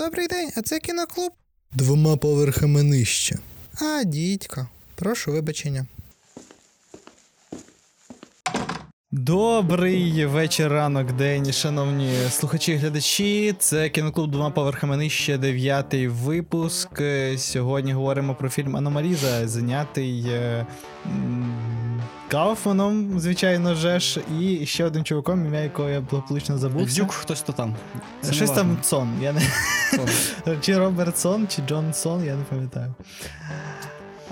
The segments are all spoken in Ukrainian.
Добрий день, а це кіноклуб? Двома поверхами нижче. А, дідько. Прошу вибачення. Добрий вечір, ранок, день, шановні слухачі і глядачі. Це кіноклуб двома поверхами нижче, дев'ятий випуск. Сьогодні говоримо про фільм Аномаліза, знятий е, Кауфманом, звичайно же ж, і ще одним чуваком, ім'я якого я благополучно забув. Дюк, хтось то там. Це Щось там. Сон. Я не... Сон. Чи Робертсон, чи Джонсон, я не пам'ятаю.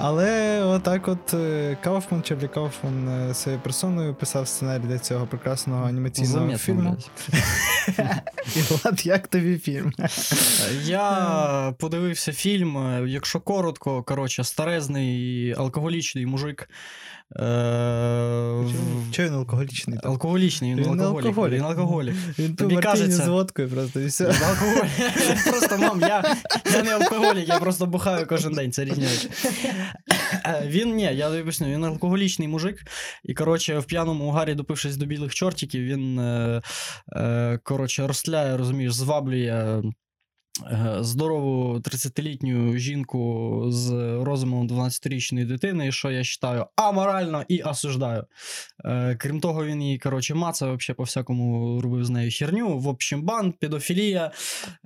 Але отак от е, Кауфман, Чарлі Кауфман е, своєю персоною писав сценарій для цього прекрасного анімаційного Заметно, фільму. І Влад, як тобі фільм? Я подивився фільм, е, якщо коротко, коротше, старезний алкоголічний мужик. Е, Чого він алкоголічний? Алкоголічний, він, Він алкоголік. алкоголік. Він алкоголік. Він Тобі мартині кажеться- з водкою просто і все. Просто мам, я, я не алкоголік, я просто бухаю кожен день, це різні речі. Е, Він ні, я тобі він алкоголічний мужик. І, коротше, в п'яному угарі, допившись до білих чортиків, він е, коротше, розтляє, розумієш, зваблює. Е, Здорову 30-літню жінку з розумом 12-річної дитини, що я вважаю аморально і осуждаю. Е, крім того, він її, коротше, мацав вообще по всякому робив з нею херню. В общем, бан, педофілія.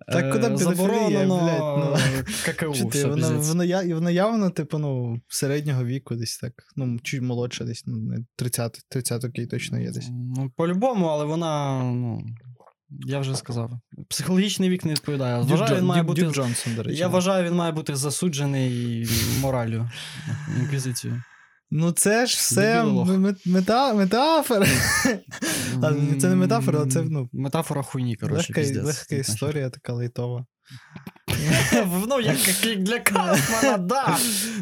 Так е, куди педофілія, заборонено, блядь, ну. ККУ. Чи ти, все, воно, воно, я, воно явно, типу, ну, середнього віку десь так. Ну, чуть молодше, десь, ну, 30, 30 окей, точно є десь. Ну, по-любому, але вона, ну, я вже сказав. Психологічний вік не відповідає. Дюк, Вважаю, він має Дюк- бути. Дюк Джонсон, до речі. Я вважаю, він має бути засуджений моралю, інквізицією. Ну, це ж все мета, метафора. Ладно, це не метафора, а це, ну, Метафора хуйні, коротше, легка, піздець. легка історія, така лайтова. ну, як, для Кауфмана, да.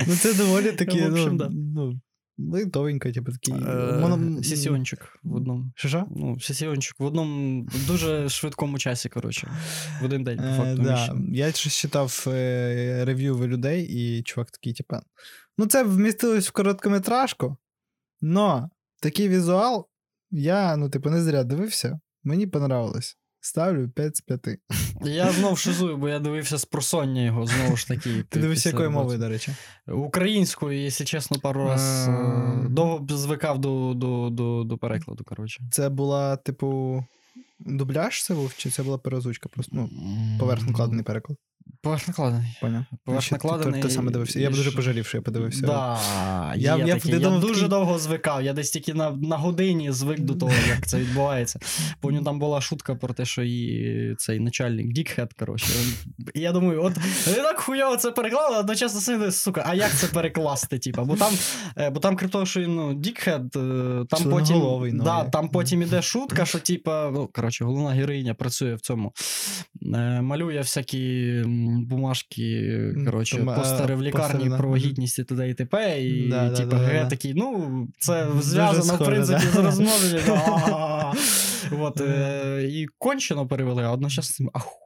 Ну, це доволі такі, В общем, ну, ну, лайтовенько, типу, такий. Е, моно- Сесіончик в одному. Що що? Ну, сесіончик в одному дуже швидкому часі, коротше. В один день, по Е, факту. да. Я щось читав е, рев'ю людей, і чувак такий, типа. Ну, це вмістилось в короткометражку, но такий візуал я, ну, типу, не зря дивився. Мені понравилось. Ставлю 5 з 5. Я знов шизую, бо я дивився з просоння його, знову ж таки. Ти дивився якої якою мовою, до речі? Українською, якщо чесно, пару раз е, довго звикав до, до, до, до перекладу, коротше. Це була, типу, дубляж це був, чи це була переозвучка просто? Ну, поверхнокладений переклад. Поверхнокладений. Поняв. Поверхнокладений. Ти, ти саме дивився. Я б дуже пожалів, що я подивився. Да, Я- я, я я, думав, дуже такий- довго звикав. Я десь тільки на, на годині звик до того, як це відбувається. Помню, там була шутка про те, що її цей начальник Дікхед, коротше. І я думаю, от вони так хуйово це переклали, одночасно сидить, сука, а як це перекласти? Типа? Бо там, е, бо там крім того, що ну, Дікхед, е, там потім, ну, да, там потім іде шутка, що типа, ну, коротше, головна героїня працює в цьому. Е, Малює всякі бумажки, коротше, Там, е, постери в лікарні постери, про гідність і т.д. і т.п. І, Да, да, типу, да, такий, ну, це зв'язано, в принципі, да. з розмовленням. От, е, і кончено перевели, а одночасно, аху,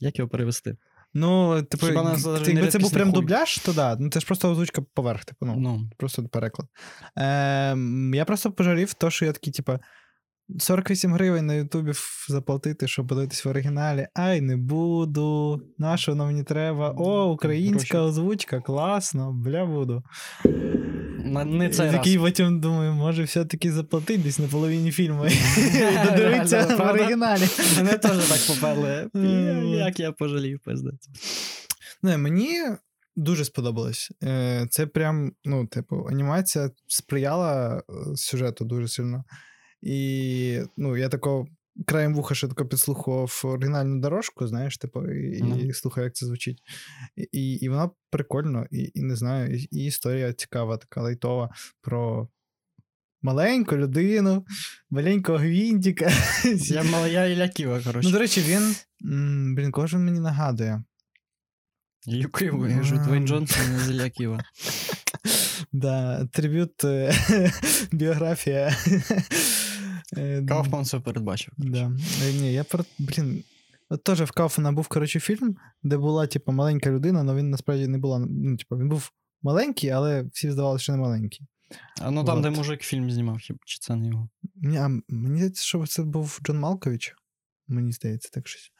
як його перевести? Ну, типу, якби це був прям хуй? дубляж, то да. Ну це ж просто озвучка поверх, типу, ну, Ну, просто переклад. Ем, я просто пожалів то, що я такий, типу, 48 гривень на Ютубі заплатити, щоб подивитись в оригіналі. Ай, не буду. На що воно мені треба? О, українська озвучка, класно, бля, буду. не цей такий потім думаю, може все-таки заплатити десь на половині фільму. І додивитися в оригіналі. Мене теж так поперли. Мгм. Як я пожалів, пиздець. Не, мені дуже сподобалось. Е, Це прям, ну, типу, анімація сприяла е, сюжету дуже сильно. І ну, я тако краєм вуха ще тако підслухував оригінальну дорожку, знаєш, типу, і, Ну. і слухаю, як це звучить. І, і, і вона прикольно, і, і не знаю, і, і історія цікава, така лайтова про. Маленьку людину, маленького гвинтика. Я, я Ілля Ківа, Ну, до речі, він. Блін, він мені нагадує? Ківа, я кажу, Двейн Джонсон з Ілля Ківа. Да, трибют, е, біографія. Е, Кауфман все передбачив. Да. Е, Ні, я про. Блін. От теж в Кауфмана був, коротше, фільм, де була, типу, маленька людина, але він насправді не була. Ну, типу, він був маленький, але всі здавалося, що не маленький. А ну там, Вот. де мужик фільм знімав, чи це не його? Ні, а мені здається, що це був Джон Малкович. Мені здається, так щось.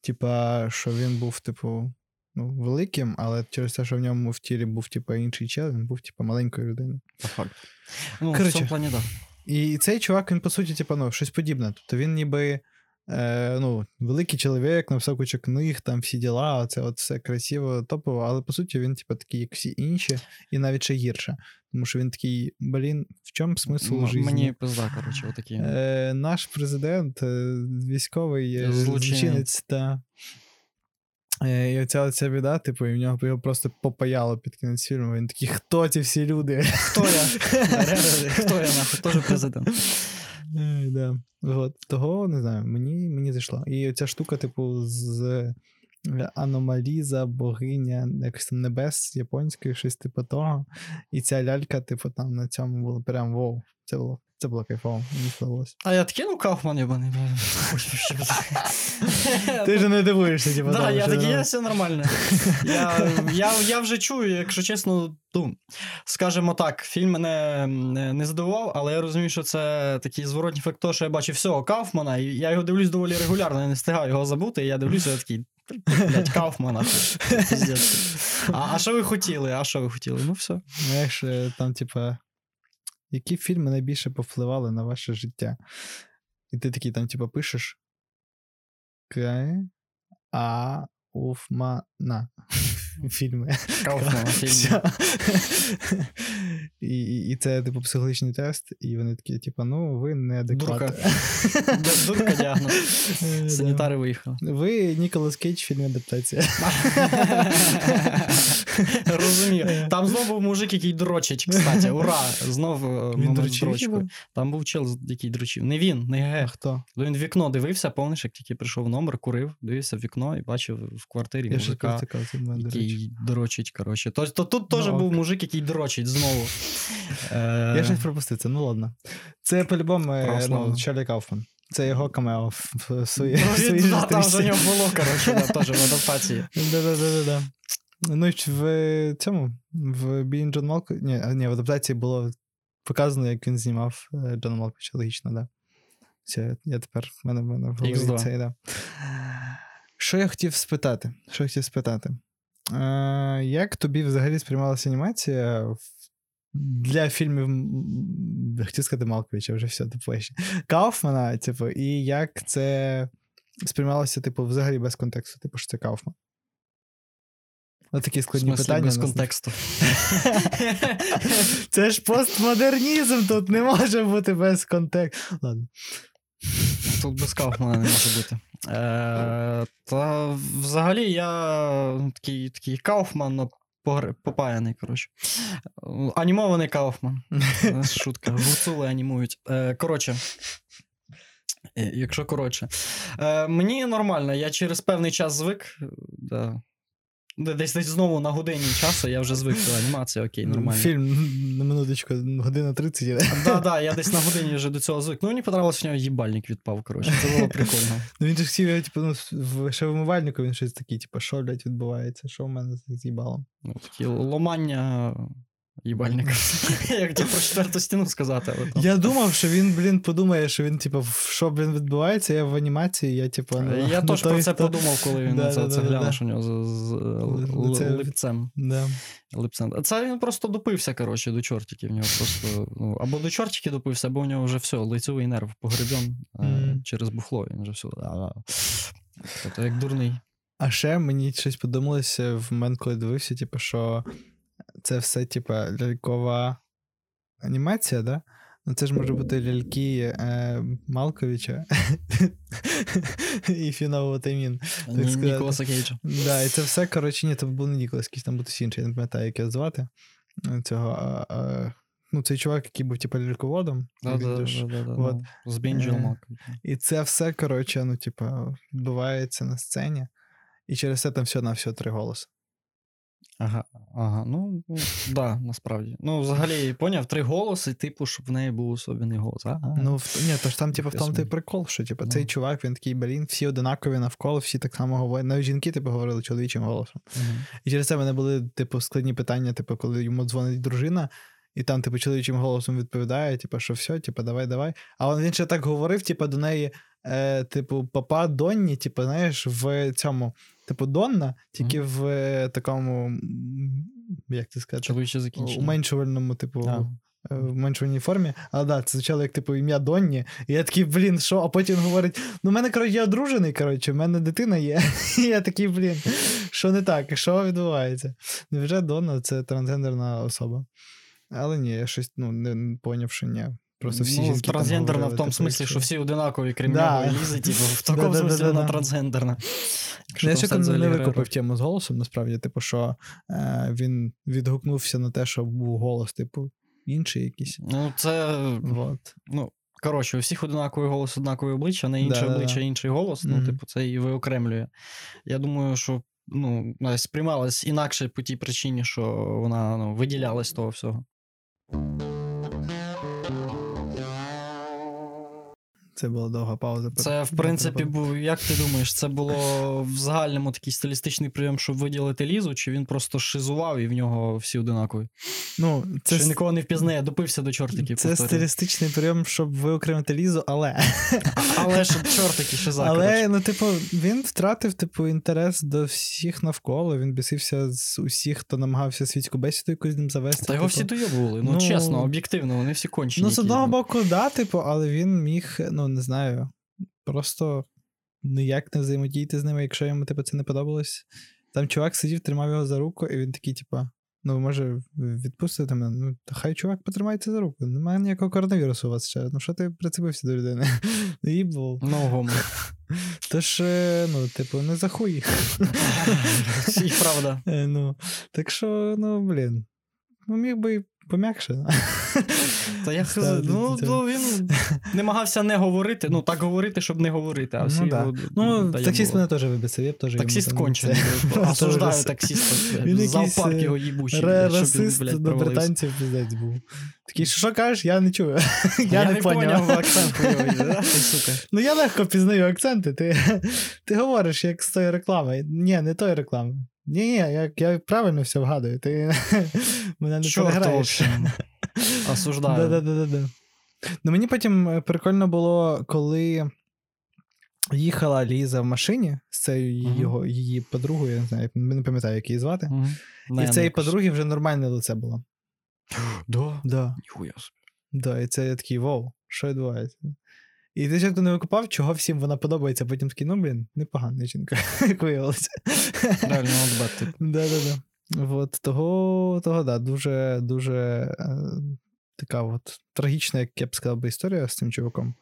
типа, що він був, типу, ну, великим, але через те, що в ньому в тілі був, типу, інший чел, він був, типу, маленькою людиною. По факту. Ну, в цьому плані, так. І цей чувак, він, по суті, типу, ну, щось подібне. Тобто він ніби. Е, ну, великий чоловік, написав кучу книг, там всі діла, це от все красиво, топово, але по суті він, типу, такий, як всі інші, і навіть ще гірше. Тому що він такий, блін, в чому смисл М- життя? Мені пизда, коротше, отакі. Е, наш президент, е, військовий е, Злочинець. злочинець, та. Е, і оця оця біда, типу, і в нього його просто попаяло під кінець фільму. Він такий, хто ці всі люди? Хто я? Хто я, нахуй? Теж президент. Е, да. От. Того не знаю, мені, мені зайшло. І ця штука, типу, з е, Аномаліза, богиня, якось там небес японської, щось типу того. І ця лялька, типу, там на цьому було прям вау. Це було, це було кайфово, мені сподобалось. А я такий, ну Кауфман, єбаний. Ти ж не дивуєшся, типу, тому, я такий, ну, я все нормально. Я, вже чую, якщо чесно, ну, скажімо так, фільм мене не, здивував, але я розумію, що це такий зворотній факт того, що я бачив всього Кауфмана, і я його дивлюсь доволі регулярно, я не встигаю його забути, і я дивлюся, я такий. Блять, Кауфмана. А, що ви хотіли? А що ви хотіли? Ну все. Знаєш, е, там, типа, які фільми найбільше повпливали на ваше життя? І ти такий там, типа, пишеш. К. А. Уфмана. Фільми. Кауфмана фільм. І, і, і це, типу, психологічний тест, і вони такі, типу, ну, ви неадекватні. Д- Дурка діагноз. Е. Санітари виїхали. Ви Ніколас Кейдж в фільмі адаптація. Розумію. Там знову був мужик, який дрочить, кстати. Ура! Знов е, момент хіба? Там був чел, який дрочив. Не він, не ге. хто? Він в вікно дивився, помниш, як тільки прийшов номер, курив, дивився в вікно і бачив в квартирі мужика, який дрочить. Коротше. Тут теж Ну, був мужик, який дрочить знову. Я Е, щось пропустив це, ну ладно. Це по-любому е, ну, Чарлі Кауфман. Це його камео в, своїй Ну, своїй там за нього було, коротше, теж в адаптації. Да-да-да-да. Ну, і в цьому, в Being Джон Малко... Ні, ні, в адаптації було показано, як він знімав е, Джона Малковича, логічно, да. Все, я тепер, в мене, в мене в голові X2. да. Що я хотів спитати? Що я хотів спитати? Е, як тобі взагалі сприймалася анімація в- для фільмів, хотів сказати Малковича, вже все тепліше. Кауфмана, типу, і як це сприймалося, типу, взагалі без контексту, типу, що це Кауфман? Ось такі В складні смислі, питання. без контексту. Це ж постмодернізм, тут не може бути без контексту. Ладно. Тут без Кауфмана не може бути. Е, та взагалі я ну, такий, такий Кауфман, попаяний, коротше. Анімований Кауфман. Е, Шутка. Гуцули анімують. Е, Коротше. Е, Якщо коротше. Мені нормально, я через певний час звик. Да. Де- Десь десь знову на годині часу я вже звик до анімації, окей, нормально. Фільм на минуточку, година 30 Так, Да, да, я десь на годині вже до цього звик. Ну, мені подобалося, що в нього їбальник відпав, коротше. Це було прикольно. Ну він же ж хотів, типу, ну, в ще він щось такий, типу, що, блядь, відбувається, що в мене з їбалом. Ну, такі ломання їбальника. Як ті про четверту стіну сказати. але там- Я думав, що він, блін, подумає, що він, типу, що, блін, відбувається, я в анімації, я, типу, ну, Я теж про це хто- подумав, коли він Да, це, да, це да, глянув, що у нього з, з л- Лице- липцем. Да. липцем. Це він просто допився, коротше, до чортиків. В нього просто, ну, або до чортиків допився, або у нього вже все, лицевий нерв погребен Мгм. через бухло. Він вже все. Тобто, як дурний. А ще мені щось подумалося в момент, коли дивився, типу, що це все, типу, лялькова анімація, да? Ну, це ж може бути ляльки е, Малковича і Фінового сказати. Ніколаса Кейджа. Да, і це все, коротше, ні, це був не Ніколас, якийсь там був хтось інший, я не пам'ятаю, як його звати. е, Цього, а, а, ну, цей чувак, який був, типу, ляльководом. Ну, З Бенджелом Е, І це все, коротше, ну, типу, відбувається на сцені. І через це там все на все три голоси. Ага, ага. Ну, ну да, насправді. Ну, взагалі, поняв, три голоси, типу, щоб в неї був особливий голос. Ага. Ну, в, ні, то ж там, типу, в тому той прикол, що типу, Ну. цей чувак, він такий, блін, всі одинакові навколо, всі так само говорять. Навіть жінки, типу, говорили чоловічим голосом. Мгм. І через це в мене були, типу, складні питання, типу, коли йому дзвонить дружина, і там, типу, чоловічим голосом відповідає, типу, що все, типу, давай, давай. А він ще так говорив, типу, до неї, е, типу, папа Донні, типу, знаєш, в цьому, типу, Донна, тільки в е, такому, як це сказати, уменшувальному, типу. А. е, В меншувальній формі, але да, це звучало як типу ім'я Донні. І я такий, блін, що? А потім говорить: ну, в мене, коротше, я одружений, коротше, в мене дитина є. І я такий, блін, що не так? Що відбувається? Невже Донна це трансгендерна особа? Але ні, я щось ну, не поняв, що ні. Просто всі ну, жінки трансгендерна в тому типу, смислі, що всі одинакові, крім Да. нього Лізи, типу, в такому Да-да-да-да-да. вона трансгендерна. Ну, Я ще не викупив тему з голосом, насправді, типу, що е, він відгукнувся на те, що був голос, типу, інший якийсь. Ну, це. Вот. Ну, коротше, у всіх одинаковий голос, однакове обличчя, на інше обличчя, інший голос. Ну, типу, це і виокремлює. Я думаю, що ну, сприймалась інакше по тій причині, що вона ну, виділялась з того всього. Це була довга пауза. Це, в принципі, був, як ти думаєш, це було в загальному такий стилістичний прийом, щоб виділити лізу, чи він просто шизував і в нього всі одинакові? Ну, це, Чи нікого не впізнає, допився до чортиків. це повторюю. стилістичний прийом, щоб виокремити лізу, але. Але щоб чортики шиза. Але, ну, типу, він втратив, типу, інтерес до всіх навколо. Він бісився з усіх, хто намагався світську бесіду якусь ним завести. Та його типу. всі доєбували. Ну, ну, чесно, об'єктивно, вони всі кончені. Ну, з одного ну. боку, да, типу, але він міг, ну, не знаю, просто ніяк не взаємодіяти з ними, якщо йому типу, це не подобалось. Там чувак сидів, тримав його за руку, і він такий, типа, ну, може, відпустити мене. Ну, хай чувак потримається за руку. Немає ніякого коронавірусу у вас ще. Ну, що ти прицепився до людини? Був. Ну, гомо. Тож, е, ну, типу, не захуй. І правда. Е, Ну, так що, ну, блін. Ну, міг би пом'якше. Та я. Ну, ну, він намагався не говорити. Ну, так говорити, щоб не говорити. А всі Ну, да. Ну, та таксіст мене теж вибісив, я теж. Таксіст кончений. Осуждаю таксіста. Він Зоопарк е, його їбучий. Расист до британців пиздець був. Такий, що, кажеш, я не чую. Я, не поняв. акцент. Ну я легко пізнаю акценти. Ти, ти говориш, як з тої реклами. Ні, не тої реклами. Ні, ні, я, я правильно все вгадую. Ти мене не переграєш. Осуждаю. Да-да-да-да. Ну мені потім е, прикольно було, коли їхала Ліза в машині з цією Мгм. його, її подругою, я не знаю, я не пам'ятаю, як її звати. Мгм. І Не, в цієї подруги вже нормальне лице було. Да. Да. Да, і це я такий вау, що відбувається? І ти чого не викупав, чого всім вона подобається, потім такий, ну блін, непогана жінка, як виявилося. Реально not типу. Да-да-да. От того, того, да, дуже, дуже е, така от трагічна, як я б сказав би, історія з цим чуваком.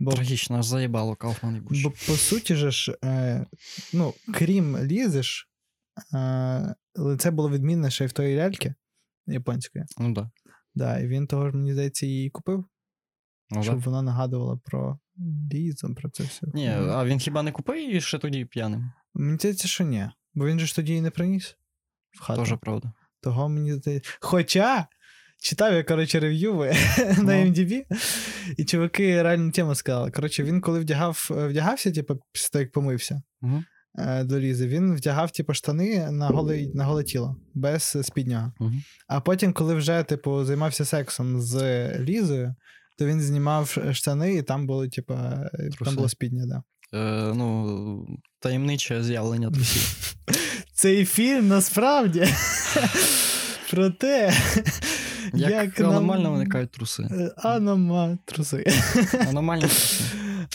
Бо, Трагічно, заїбало Кауфман і Буш. бо по суті ж, е, ну, крім Лізи ж, е, лице було відмінне ще й в тої ляльки японської. Ну да. Да, і він того ж, мені здається, її купив. Ну, щоб да. вона нагадувала про Лізу, про це все. Ні, а він хіба не купив її ще тоді п'яним? Мені здається, що ні. Бо він же ж тоді її не приніс в хату. Тоже правда. Того мені здається. Хоча читав я, коротше, рев'юви на Ну. MDB, і чуваки реальну тему сказали. Коротше, він коли вдягав, вдягався, типу, після того, як помився е, до Лізи, він вдягав, типу, штани на голе, на голе тіло, без спіднього. Мгм. А потім, коли вже, типу, займався сексом з Лізою, то він знімав штани, і там було, типу, там Труси. було спідня, да. Е, ну, таємниче з'явлення трусів. Цей фільм насправді про те, Як, як нам- аномально виникають труси. Е, Анома труси. Аномальні труси.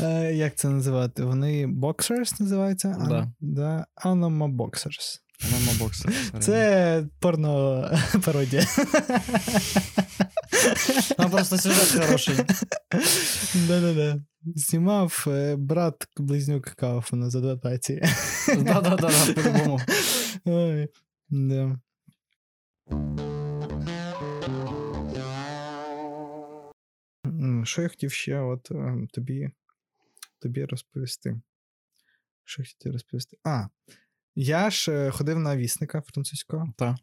Е, Як це називати? Вони boxers називаються? Ан- Да. да. Anoma boxers. Анома боксер. Це порно пародія. Ну, просто сюжет хороший. Да-да-да. Знімав е, брат близнюк Кауфмана з адаптації. Да-да-да, по-любому. Да. Що я хотів ще от е, тобі, тобі розповісти? Що я хотів розповісти? А, я ж е, ходив на вісника французького, Так.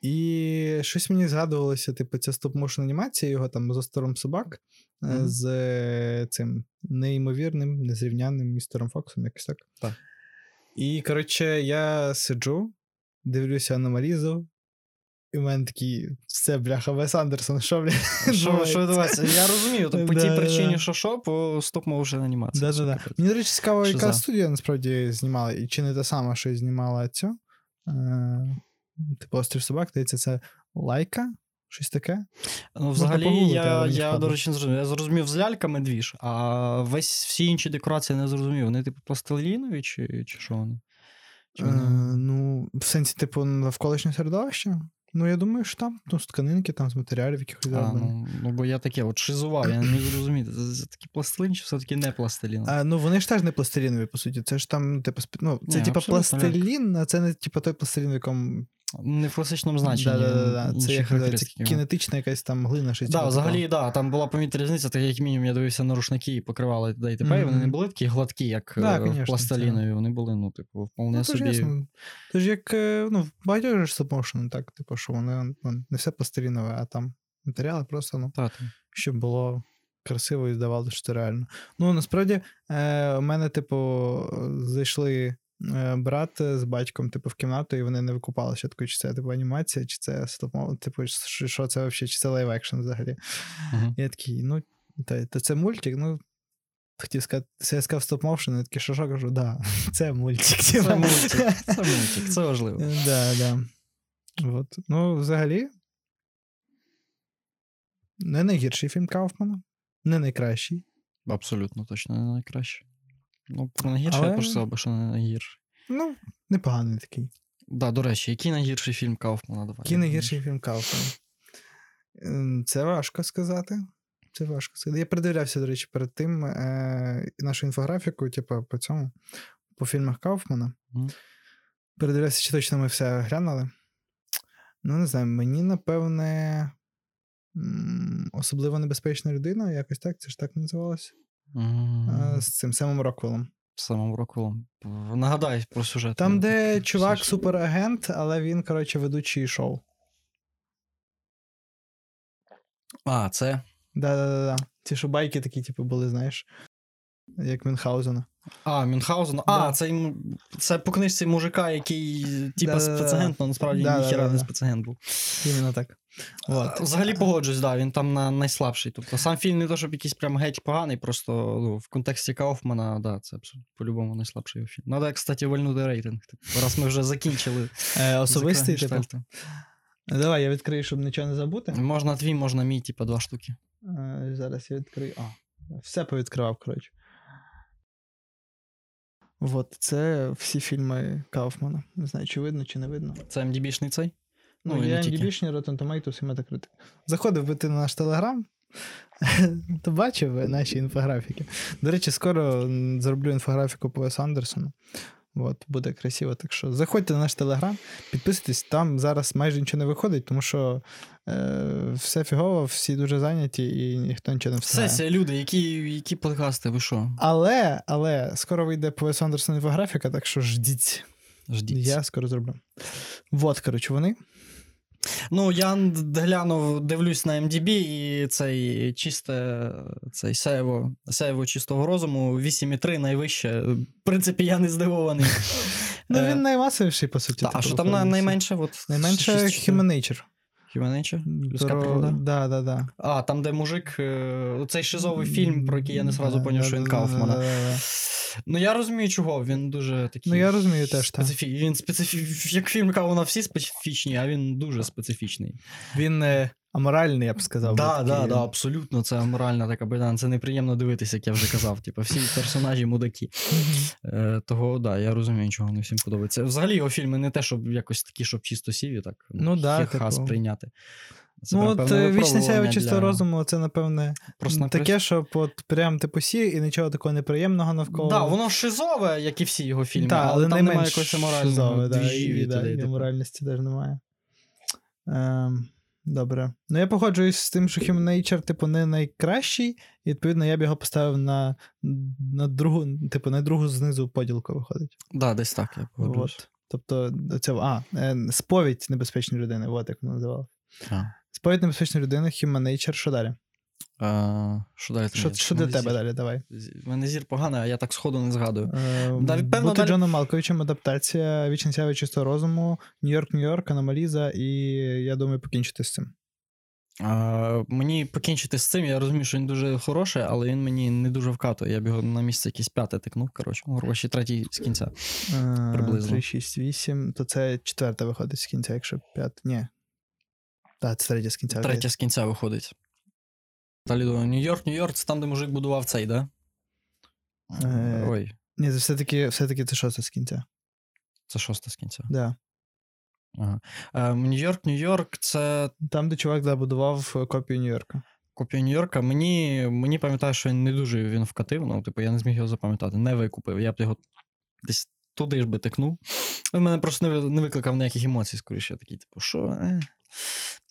І щось мені згадувалося, типу, ця стоп-моушн анімація його там з остором собак е, Мгм. з е, цим неймовірним, незрівнянним містером Фоксом, якось так. Так. І, коротше, я сиджу, дивлюся на Марізу, І в мене такий, все, бляха, Вес Андерсон, що, бля? Що, відбувається?» Я розумію, так по тій причині, що що, по стоп-моушен анімації. Да, да, да. Мені, до речі, цікаво, яка студія насправді знімала, і чи не та сама, що знімала цю. Е, типу Острів собак, здається, це Лайка, щось таке. Ну, взагалі, погуглити, я, я до речі, не зрозумів. Я зрозумів з ляльками двіж, а весь всі інші декорації не зрозумів. Вони, типу, пластилінові, чи, чи що вони? Чи Е, ну, в сенсі, типу, навколишнє середовище. Ну, я думаю, що там ну, з тканинки, там з матеріалів якихось А, ну, ну, бо я таке от шизував, я не міг зрозуміти. Це, це такий пластилин, чи все-таки не пластилін? А, ну, вони ж теж не пластилінові, по суті. Це ж там, типу, ну, це типу пластилін, а це не типу той пластилін, в якому. Не в класичному значенні. Да, да, да, да. Це як це кінетична якась там глина, щось. Да, типу взагалі, да, там була помітна різниця, так як мінімум я дивився на рушники і покривали і тепер, і вони не були такі гладкі, як Да, е, пластилінові, вони були, ну, типу, вполне Ну, собі. ясно. Тож як, е, ну, багатьох же stop-motion, так, типу, що вони ну, не все пластилінове, а там матеріали просто, ну, Та, там. щоб було красиво і здавалося, що це реально. Ну, насправді, е, у мене, типу, зайшли е, брат з батьком, типу, в кімнату, і вони не викупали спочатку, чи це типу анімація, чи це стоп типу, що, що це взагалі, чи це live action взагалі. І я такий, ну, та, та це мультик, ну. Хотів сказати, це я сказав stop motion, я такий, що що кажу, да, це мультик. Це типу. мультик, це мультик, це важливо. Да, да. От. Ну, взагалі. Не найгірший фільм Кауфмана. Не найкращий. Абсолютно точно не найкраще. Ну, про найгірше Але- я сказав би, що не найгірше. Ну, непоганий такий. Да, до речі, який найгірший фільм Кауфмана? Давай. Який найгірший фільм Кауфмана? Ем, Це важко сказати. Це важко сказати. Я придивлявся, до речі, перед тим е, нашу інфографіку, типу, по цьому, по фільмах Кауфмана. Мгм. Передивлявся, чи точно ми все глянули. Ну, не знаю, мені, напевне, особливо небезпечна людина, якось так, це ж так називалося. Е, З цим самим Роквелом. Самим Роквелом. Нагадай про сюжет. Там, де чувак суперагент, але він, коротше, ведучий шоу. А, це. Да-да-да. Ті, що байки такі, типу, були, знаєш, як Мюнхгаузена. А, Мюнхгаузен. Да. Це, це по книжці мужика, який, типа, Да-да-да. спецагент, але насправді Да-да-да. ніхіра не спецагент був. Іменно так. От. Взагалі погоджусь, да, він там на найслабший. Тобто сам фільм не то, щоб якийсь прям геть поганий, просто ну, в контексті Кауфмана, да, це по-любому найслабший фільм. Надо, кстати, вальнути рейтинг. Типу, раз ми вже закінчили. Е, особистий, типу. Давай, я відкрию, щоб нічого не забути. Можна твій, можна мій, типа, два штуки. Е, зараз я відкрию. А, все повідкривав, коротше. От, це всі фільми Кауфмана. Не знаю, чи видно, чи не видно. Це МДБшний цей? Ну, Ну, я МДБшний. MDB-шні, Rotten Tomatoes і Metacritic. Заходив би ти на наш телеграм, то бачив наші інфографіки. До речі, скоро зроблю інфографіку по Весу Андерсону. От, буде красиво. Так що заходьте на наш телеграм, підписуйтесь, там зараз майже нічого не виходить, тому що е, все фігово, всі дуже зайняті і ніхто нічого не встигає. Сесія, люди, які, які подкасти, ви що? Але, але скоро вийде по Весу інфографіка, так що ждіть. Ждіть. Я скоро зроблю. От, коротше, вони. Ну, я глянув, дивлюсь на MDB, і цей чисте, цей сяєво, сяєво чистого розуму 8,3 найвище. В принципі, я не здивований. Ну, Е, він наймасовіший, по суті. А що там найменше? Найменше Human Nature. Людська Про... Да, да, да. А, там, де мужик, е, цей шизовий фільм, про який я не сразу поняв, що він Кауфмана. Ну, я розумію, чого. Він дуже такий. Ну, я розумію теж, так. специфі... Він специфі... Як фільм Кауна всі специфічні, а він дуже специфічний. Він е, аморальний, я б сказав. Так, такий да, да, абсолютно. Це моральна така бедан. Це неприємно дивитися, як я вже казав. Типу, всі персонажі мудаки. Е, того, да, я розумію, чого не всім подобається. Взагалі його фільми не те, щоб якось такі, щоб чисто сіві, так Ну да, хі-ха типу. сприйняти. Це Ну, от е, вічне сяйво чистого розуму, це, напевне, Просто таке, що от прям типу сі, і нічого такого неприємного навколо. Да, воно шизове, як і всі його фільми, Та, але, але там не немає менш якогось аморального шизове, да, двіжі і, да, туди, і типу. аморальності теж немає. Ем, добре. Ну, я погоджуюсь з тим, що Human Nature, типу, не найкращий, і відповідно я б його поставив на, на другу, типу, на другу знизу поділку виходить. Да, десь так, я погоджуюсь. От. Тобто, це, а, е, сповідь небезпечної людини, от як воно називалося. Сповідь небезпечної людини, Human Nature, що далі? А, що далі? Що, що для тебе далі? Давай. У мене зір поганий, а я так сходу не згадую. Е, Далі, певно, Бути далі- Джоном Малковичем, адаптація Вічне сяйво чистого розуму, Нью-Йорк, Нью-Йорк, Аномаліза, і я думаю, покінчити з цим. А, мені покінчити з цим, я розумію, що він дуже хороший, але він мені не дуже вкатує. Я б його на місце якийсь п'яте тикнув, коротше, ще третій з кінця. Е, Приблизно. 3, 6, 8, то це четверта виходить з кінця, якщо п'ята. Ні. Так, це третя з кінця. Третя з кінця виходить. Далі думаю, Нью-Йорк, Нью-Йорк, це там, де мужик будував цей, да? Е, Ой, Ні, це все-таки, все-таки це шоста з кінця. це шоста з кінця. Да. Ага. Е, Нью-Йорк, Нью-Йорк, це Там, де чувак забудував е, копію Нью-Йорка. копія Нью-Йорка. Мені, мені пам'ятаю, що не дуже він вкатив, ну, типу, я не зміг його запам'ятати, не викупив. Я б його десь туди ж би тикнув. Він мене просто не, викликав ніяких емоцій, скоріше. Я такий, типу, що? Е,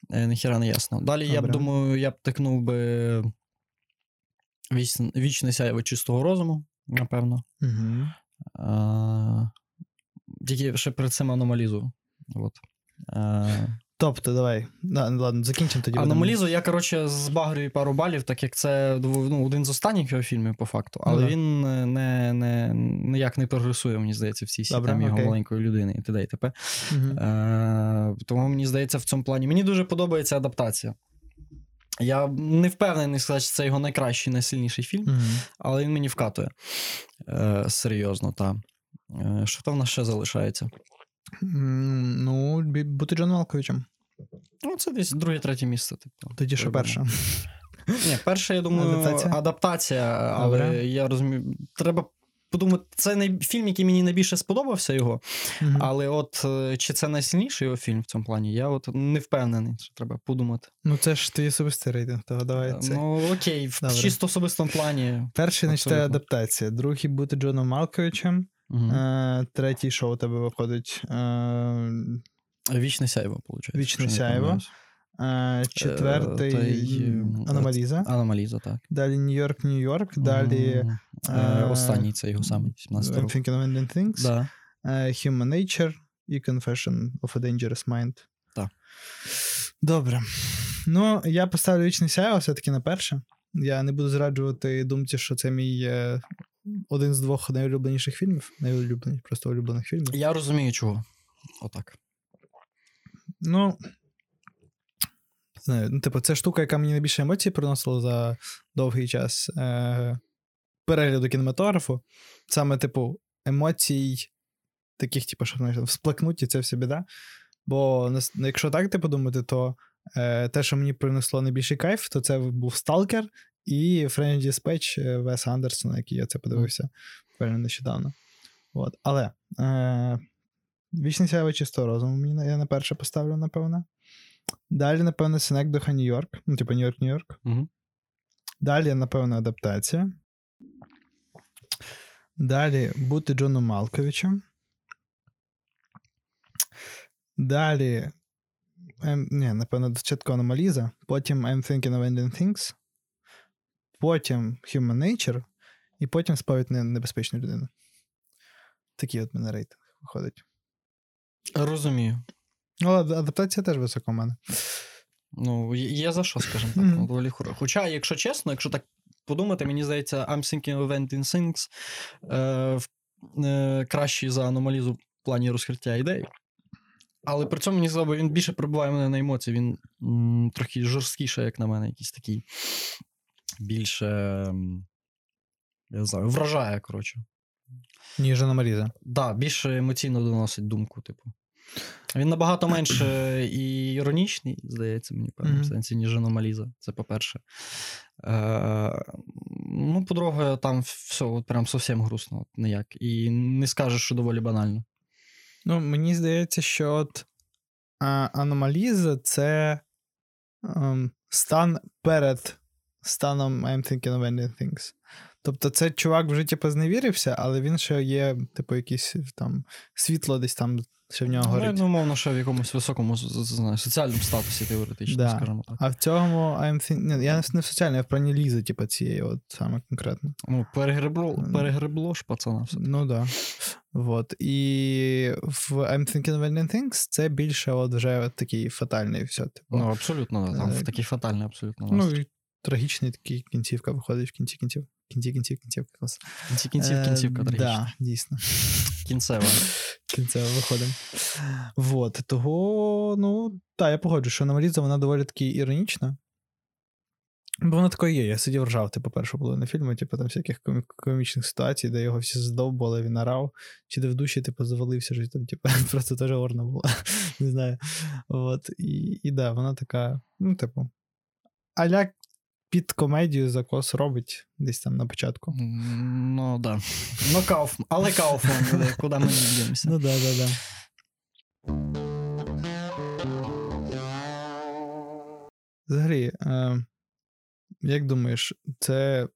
ніхіра не ясно. Далі я б думаю, я б тикнув би вічне сяєво чистого розуму, напевно. Угу. А, тільки ще перед цим аномалізу. От. А, Тобто, давай. Да, ладно, закінчимо тоді. аномалізу я, коротше, збагрюю пару балів, так як це ну, один з останніх його фільмів, по факту, але Ну да. він е, не, не, ніяк не прогресує, мені здається, в цій системі його маленької людини і т.д. і т.п. Мгм. Е, тому мені здається, в цьому плані. Мені дуже подобається адаптація. Я не впевнений сказати, що це його найкращий, найсильніший фільм, Мгм. але він мені вкатує. Е, серйозно, так. Е, що там в нас ще залишається? Ну, бути Джоном Малковичем. Ну, це десь друге, третє місце. Типу. Тоді що перше. Ні, перше, я думаю, Адаптація? адаптація, але Добре. я розумію, треба подумати, це най... фільм, який мені найбільше сподобався його, Мгм. але от е, чи це найсильніший його фільм в цьому плані, я от не впевнений, що треба подумати. Ну, це ж твій особистий рейтинг, того давай це. Ну, окей, в Добре. чисто особистому плані. Перший, значить, адаптація. Другий бути Джоном Малковичем. Е, третій, що у тебе виходить? Е, Вічне сяйво, виходить. Вічне сяйво. е, четвертий м, Аномаліза. Аномаліза, так. Далі Нью-Йорк, Нью-Йорк. Далі Останній це його самий, 17 I'm. Thinking of Ending Things. Да. Human Nature і Confession of a Dangerous Mind. Так. Добре. Ну, я поставлю вічне сяйво все-таки на перше. Я не буду зраджувати думці, що це мій один з двох найулюбленіших фільмів. Найулюбленіших, просто улюблених фільмів. Я розумію, чого. Отак. Ну. Знаю, ну, типу, це штука, яка мені найбільше емоцій приносила за довгий час е- перегляду кінематографу. Саме, типу, емоцій, таких, типу, що знаєш, всплакнуті, це все біда. Бо ну, якщо так ти подумати, то е- те, що мені принесло найбільший кайф, то це був Сталкер і Френч Диспетч Веса Андерсона, який я це подивився буквально нещодавно. От. Але е- Вічне сяйво чисто розуму я на перше поставлю, напевно. Далі, напевно, Синекдоха Нью-Йорк. Ну, типу, Нью-Йорк, Нью-Йорк. Мгм. Далі, напевно, адаптація. Далі бути Джоном Малковичем. Далі. Ем, ні, напевно, спочатку Аномаліза. Потім I'm Thinking of Ending Things. Потім Human Nature. І потім сповідь небезпечну людину. Такий от мене рейтинг виходить. Розумію. Ну, адаптація теж висока в мене. Ну, є за що, скажімо так. Хоро- Хоча, якщо чесно, якщо так подумати, мені здається, I'm thinking of ending things е, е, кращий за аномалізу в плані розкриття ідей. Але при цьому мені здається, він більше прибуває мене на емоції. Він м, трохи жорсткіше, як на мене, якийсь такий більше. Я не знаю, вражає, коротше. Ніж Аномаліза. Да, більше емоційно доносить думку, типу. Він набагато менше і іронічний, здається, мені в певному Мгм. сенсі, ніж аномаліза. Це по-перше. Е, ну, по-друге, там все от прям зовсім грустно, от ніяк. І не скажеш, що доволі банально. Ну, мені здається, що от аномаліза це ем, стан перед станом I'm thinking of ending things. Тобто, це чувак вже типу, зневірився, але він ще є, типу, якийсь там світло десь там ще в нього Ну, горить. ну, мовно, ще в якомусь високому знаю, соціальному статусі теоретично, Да. скажімо так. А в цьому I'm think... Ні, я не в соціальній, а в плані типу, цієї, от саме конкретно. Ну, перегребло, перегребло ж пацана все. Ну да. Вот. І в I'm thinking of ending things це більше от вже от такий фатальний все. Типу. Ну, абсолютно, да, там Е, такий фатальний абсолютно Ну, трагічний такий кінцівка виходить в кінці кінців. Кінці кінців, кінцівка клас. Кінці кінців, кінцівка трагічна. Да, дійсно. Кінцева. Кінцево виходимо. Вот. Того, ну, так, я погоджу, що Аномаліза, вона доволі таки іронічна. Бо вона такою є. Я сидів ржав, типу, першу половину фільму, типу, там всяких комі- комічних ситуацій, де його всі здовбали, він орав, чи де в душі, типу, завалився, що там, типу, просто теж орно було. Не знаю. От. І, і да, вона така, ну, типу, аля під комедію закос робить десь там на початку. Ну, да. Ну, Кауфман. Але Кауфман, куди ми не діваємося. Ну, да, да, да. Взагалі, е, як думаєш, це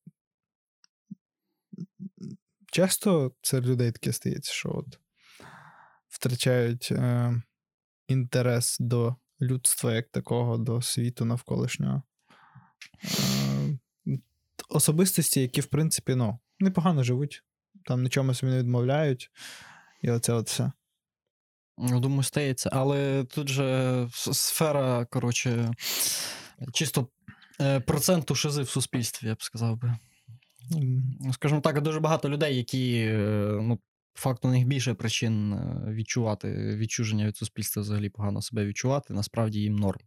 часто серед людей таке стається, що от втрачають е, інтерес до людства як такого, до світу навколишнього. Е, особистості, які, в принципі, ну, непогано живуть, там нічому собі не відмовляють, і оце от все. Ну, Думаю, стається. Але тут же сфера, коротше, чисто е, проценту шизи в суспільстві, я б сказав би. Скажімо так, дуже багато людей, які, е, ну, по факту, у них більше причин е, відчувати відчуження від суспільства, взагалі погано себе відчувати. Насправді їм норм.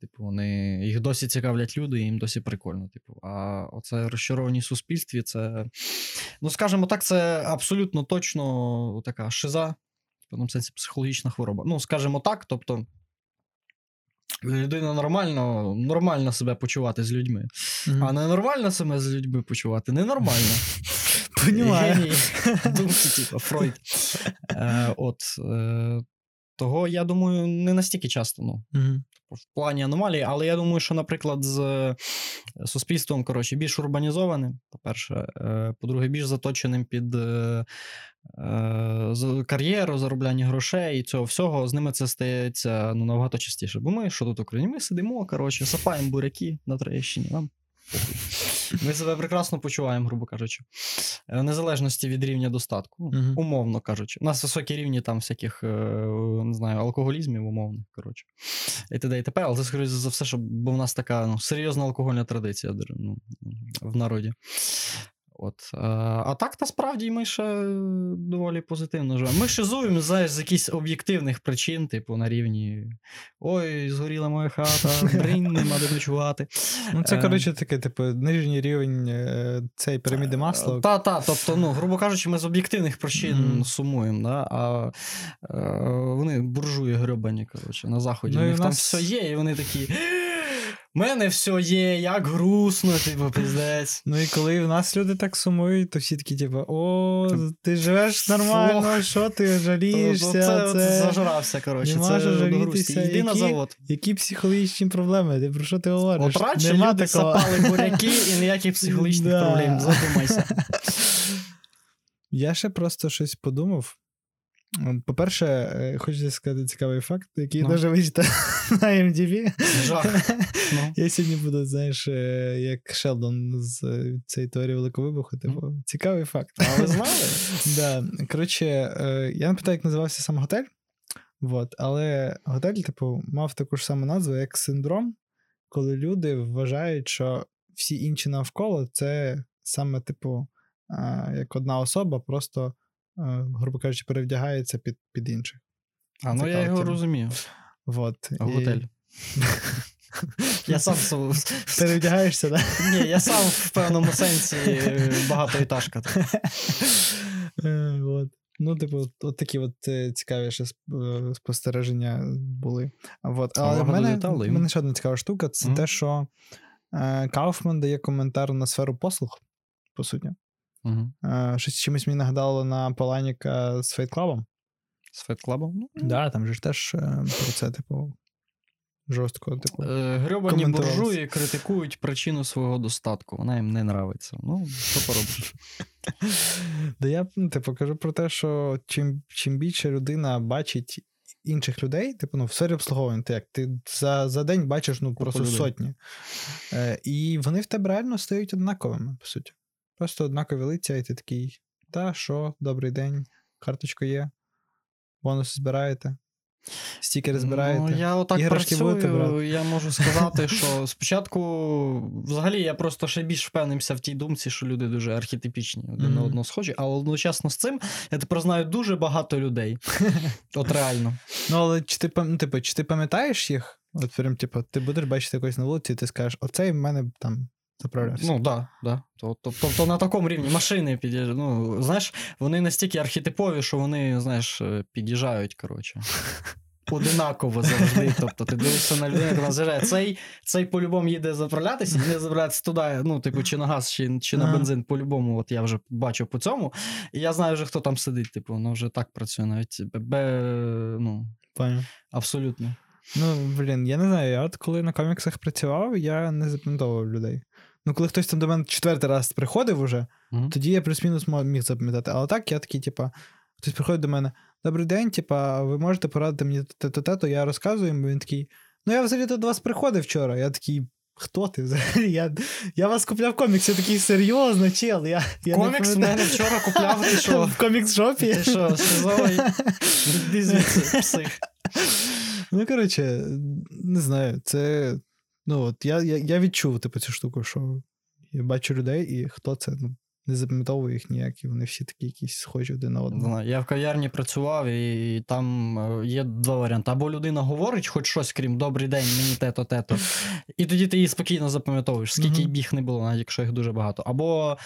Типу, вони їх досі цікавлять люди, і їм досі прикольно. Типу, а оце розчаровані в суспільстві, це, ну, скажімо так, це абсолютно точно така шиза, в певному сенсі психологічна хвороба. Ну, скажімо так, тобто. Людина нормально, нормально себе почувати з людьми. мгм. А ненормально себе з людьми почувати ненормально. Понімаю. Геній думки, типу, Фройд. Е, от, е, того, я думаю, не настільки часто, ну, Мгм. в плані аномалії, але я думаю, що, наприклад, з е, суспільством, коротше, більш урбанізованим, по-перше, е, по-друге, більш заточеним під е, кар'єру, заробляння грошей і цього всього, з ними це стається ну, набагато частіше. Бо ми, що тут в Україні, ми сидимо, коротше, сапаємо буряки на Троєщині, нам похуй. Ми себе прекрасно почуваємо, грубо кажучи. Е, В незалежності від рівня достатку, Мгм. умовно кажучи. У нас високі рівні там всяких, е, не знаю, алкоголізмів, умовно, коротше. І т.д. і т.п. Але це, скоріше за все, що, бо в нас така ну, серйозна алкогольна традиція ну, в народі. От. е, А так, насправді, ми ще доволі позитивно живемо. Ми шизуємо знаєш, з якихось об'єктивних причин, типу, на рівні Ой, згоріла моя хата, бринь, нема де ночувати. Ну, це, Е. коротше, таке, типу, нижній рівень е, цієї піраміди масла. Та, та, тобто, ну, грубо кажучи, ми з об'єктивних причин Мгм. сумуємо, да? а вони буржуї гребані, коротше, на заході. Ну, У них в там все є, і вони такі. У мене все є, як грустно, типу, пиздець. Ну і коли в нас люди так сумують, то всі такі, типу, о, ти живеш нормально, Флох. що ти жалієшся? це, це... зажрався, коротше. Нема Це жалітися. Йди на завод. Які психологічні проблеми? Ти про що ти говориш? От радше Нема люди такого. сапали буряки і ніяких психологічних Да. проблем. Задумайся. Я ще просто щось подумав. По-перше, е, хочу сказати цікавий факт, який Ну. дуже вичитав на MDB. Жах. Ну. Я сьогодні буду, знаєш, е, як Шелдон з е, цієї теорії великого вибуху. Типу, цікавий факт. А ви знали? Да. Коротше, я не питаю, як називався сам готель. Вот. Але готель, типу, мав таку ж саму назву, як синдром, коли люди вважають, що всі інші навколо це саме, типу, як одна особа, просто, грубо кажучи, перевдягається під, під інших. А, ну я його розумію. Вот. І- Готель. Я сам Перевдягаєшся, так? Ні, я сам в певному сенсі е, багатоетажка. Е. Ну, типу, от, такі от е, цікаві ще е, спостереження були. От. Але в мене, мене ще одна цікава штука це Мгм. те, що е, Кауфман дає коментар на сферу послуг, по суті. Е, щось чимось мені нагадало на Паланіка з Fight Club. З фетклабом? Ну, Да, там же ж теж е, про це, типу, жорстко, типу. Е, Грьобані буржуї критикують причину свого достатку. Вона їм не нравиться. Ну, що поробиш? Да я ну, типу, кажу про те, що чим, чим більше людина бачить інших людей, типу, ну, в сфері обслуговування, ти як ти за, за день бачиш ну, просто людей. сотні. Е, і вони в тебе реально стають однаковими, по суті. Просто однакові лиця, і ти такий, та, що, добрий день, карточка є, бонуси збираєте. Стікери збираєте. Ну, я отак Іграшки будете працюю, брати? я можу сказати, що спочатку, взагалі, я просто ще більш впевнився в тій думці, що люди дуже архетипічні, один на Мгм. одного схожі, але одночасно з цим я тепер знаю дуже багато людей. От реально. Ну, але чи ти, ну, типу, чи ти пам'ятаєш їх? От прям, типу, ти будеш бачити когось на вулиці, і ти скажеш, оцей в мене там заправлявся. Ну, да, да. Тобто, тобто на такому рівні машини під'їжджають. Ну, знаєш, вони настільки архетипові, що вони, знаєш, е, під'їжджають, коротше. Одинаково завжди. Тобто ти дивишся на людину, яка заїжджає. Цей, цей по-любому їде заправлятися, не заправлятися туди, ну, типу, чи на газ, чи, чи на бензин, по-любому, от я вже бачив по цьому. І я знаю вже, хто там сидить, типу, воно вже так працює навіть. Бе, ну, абсолютно. Ну, блін, я не знаю, я от коли на коміксах працював, я не запам'ятовував людей. Ну, коли хтось там до мене четвертий раз приходив уже, Мгм. тоді я плюс-мінус міг запам'ятати. Але так, я такий, типа, хтось приходить до мене: Добрий день, типа, ви можете порадити мені те-то, те-то, я розказую йому, він такий. Ну, я взагалі до вас приходив вчора. Я такий. Хто ти взагалі? Я, я вас купляв комікс, я такий серйозно, чел. Я, я Комікс в мене вчора купляв, ти що? В комікс-шопі. Ти що, шизовий? Іди псих. Ну, коротше, не знаю, це. Ну, от я, я, я відчув, типу, цю штуку, що я бачу людей, і хто це, ну, не запам'ятовую їх ніяк, і вони всі такі якісь схожі один на одного. Я в кав'ярні працював, і там е, є два варіанти. Або людина говорить хоч щось, крім добрий день, мені те-то, те-то. І тоді ти її спокійно запам'ятовуєш, скільки їх не було, навіть якщо їх дуже багато. Або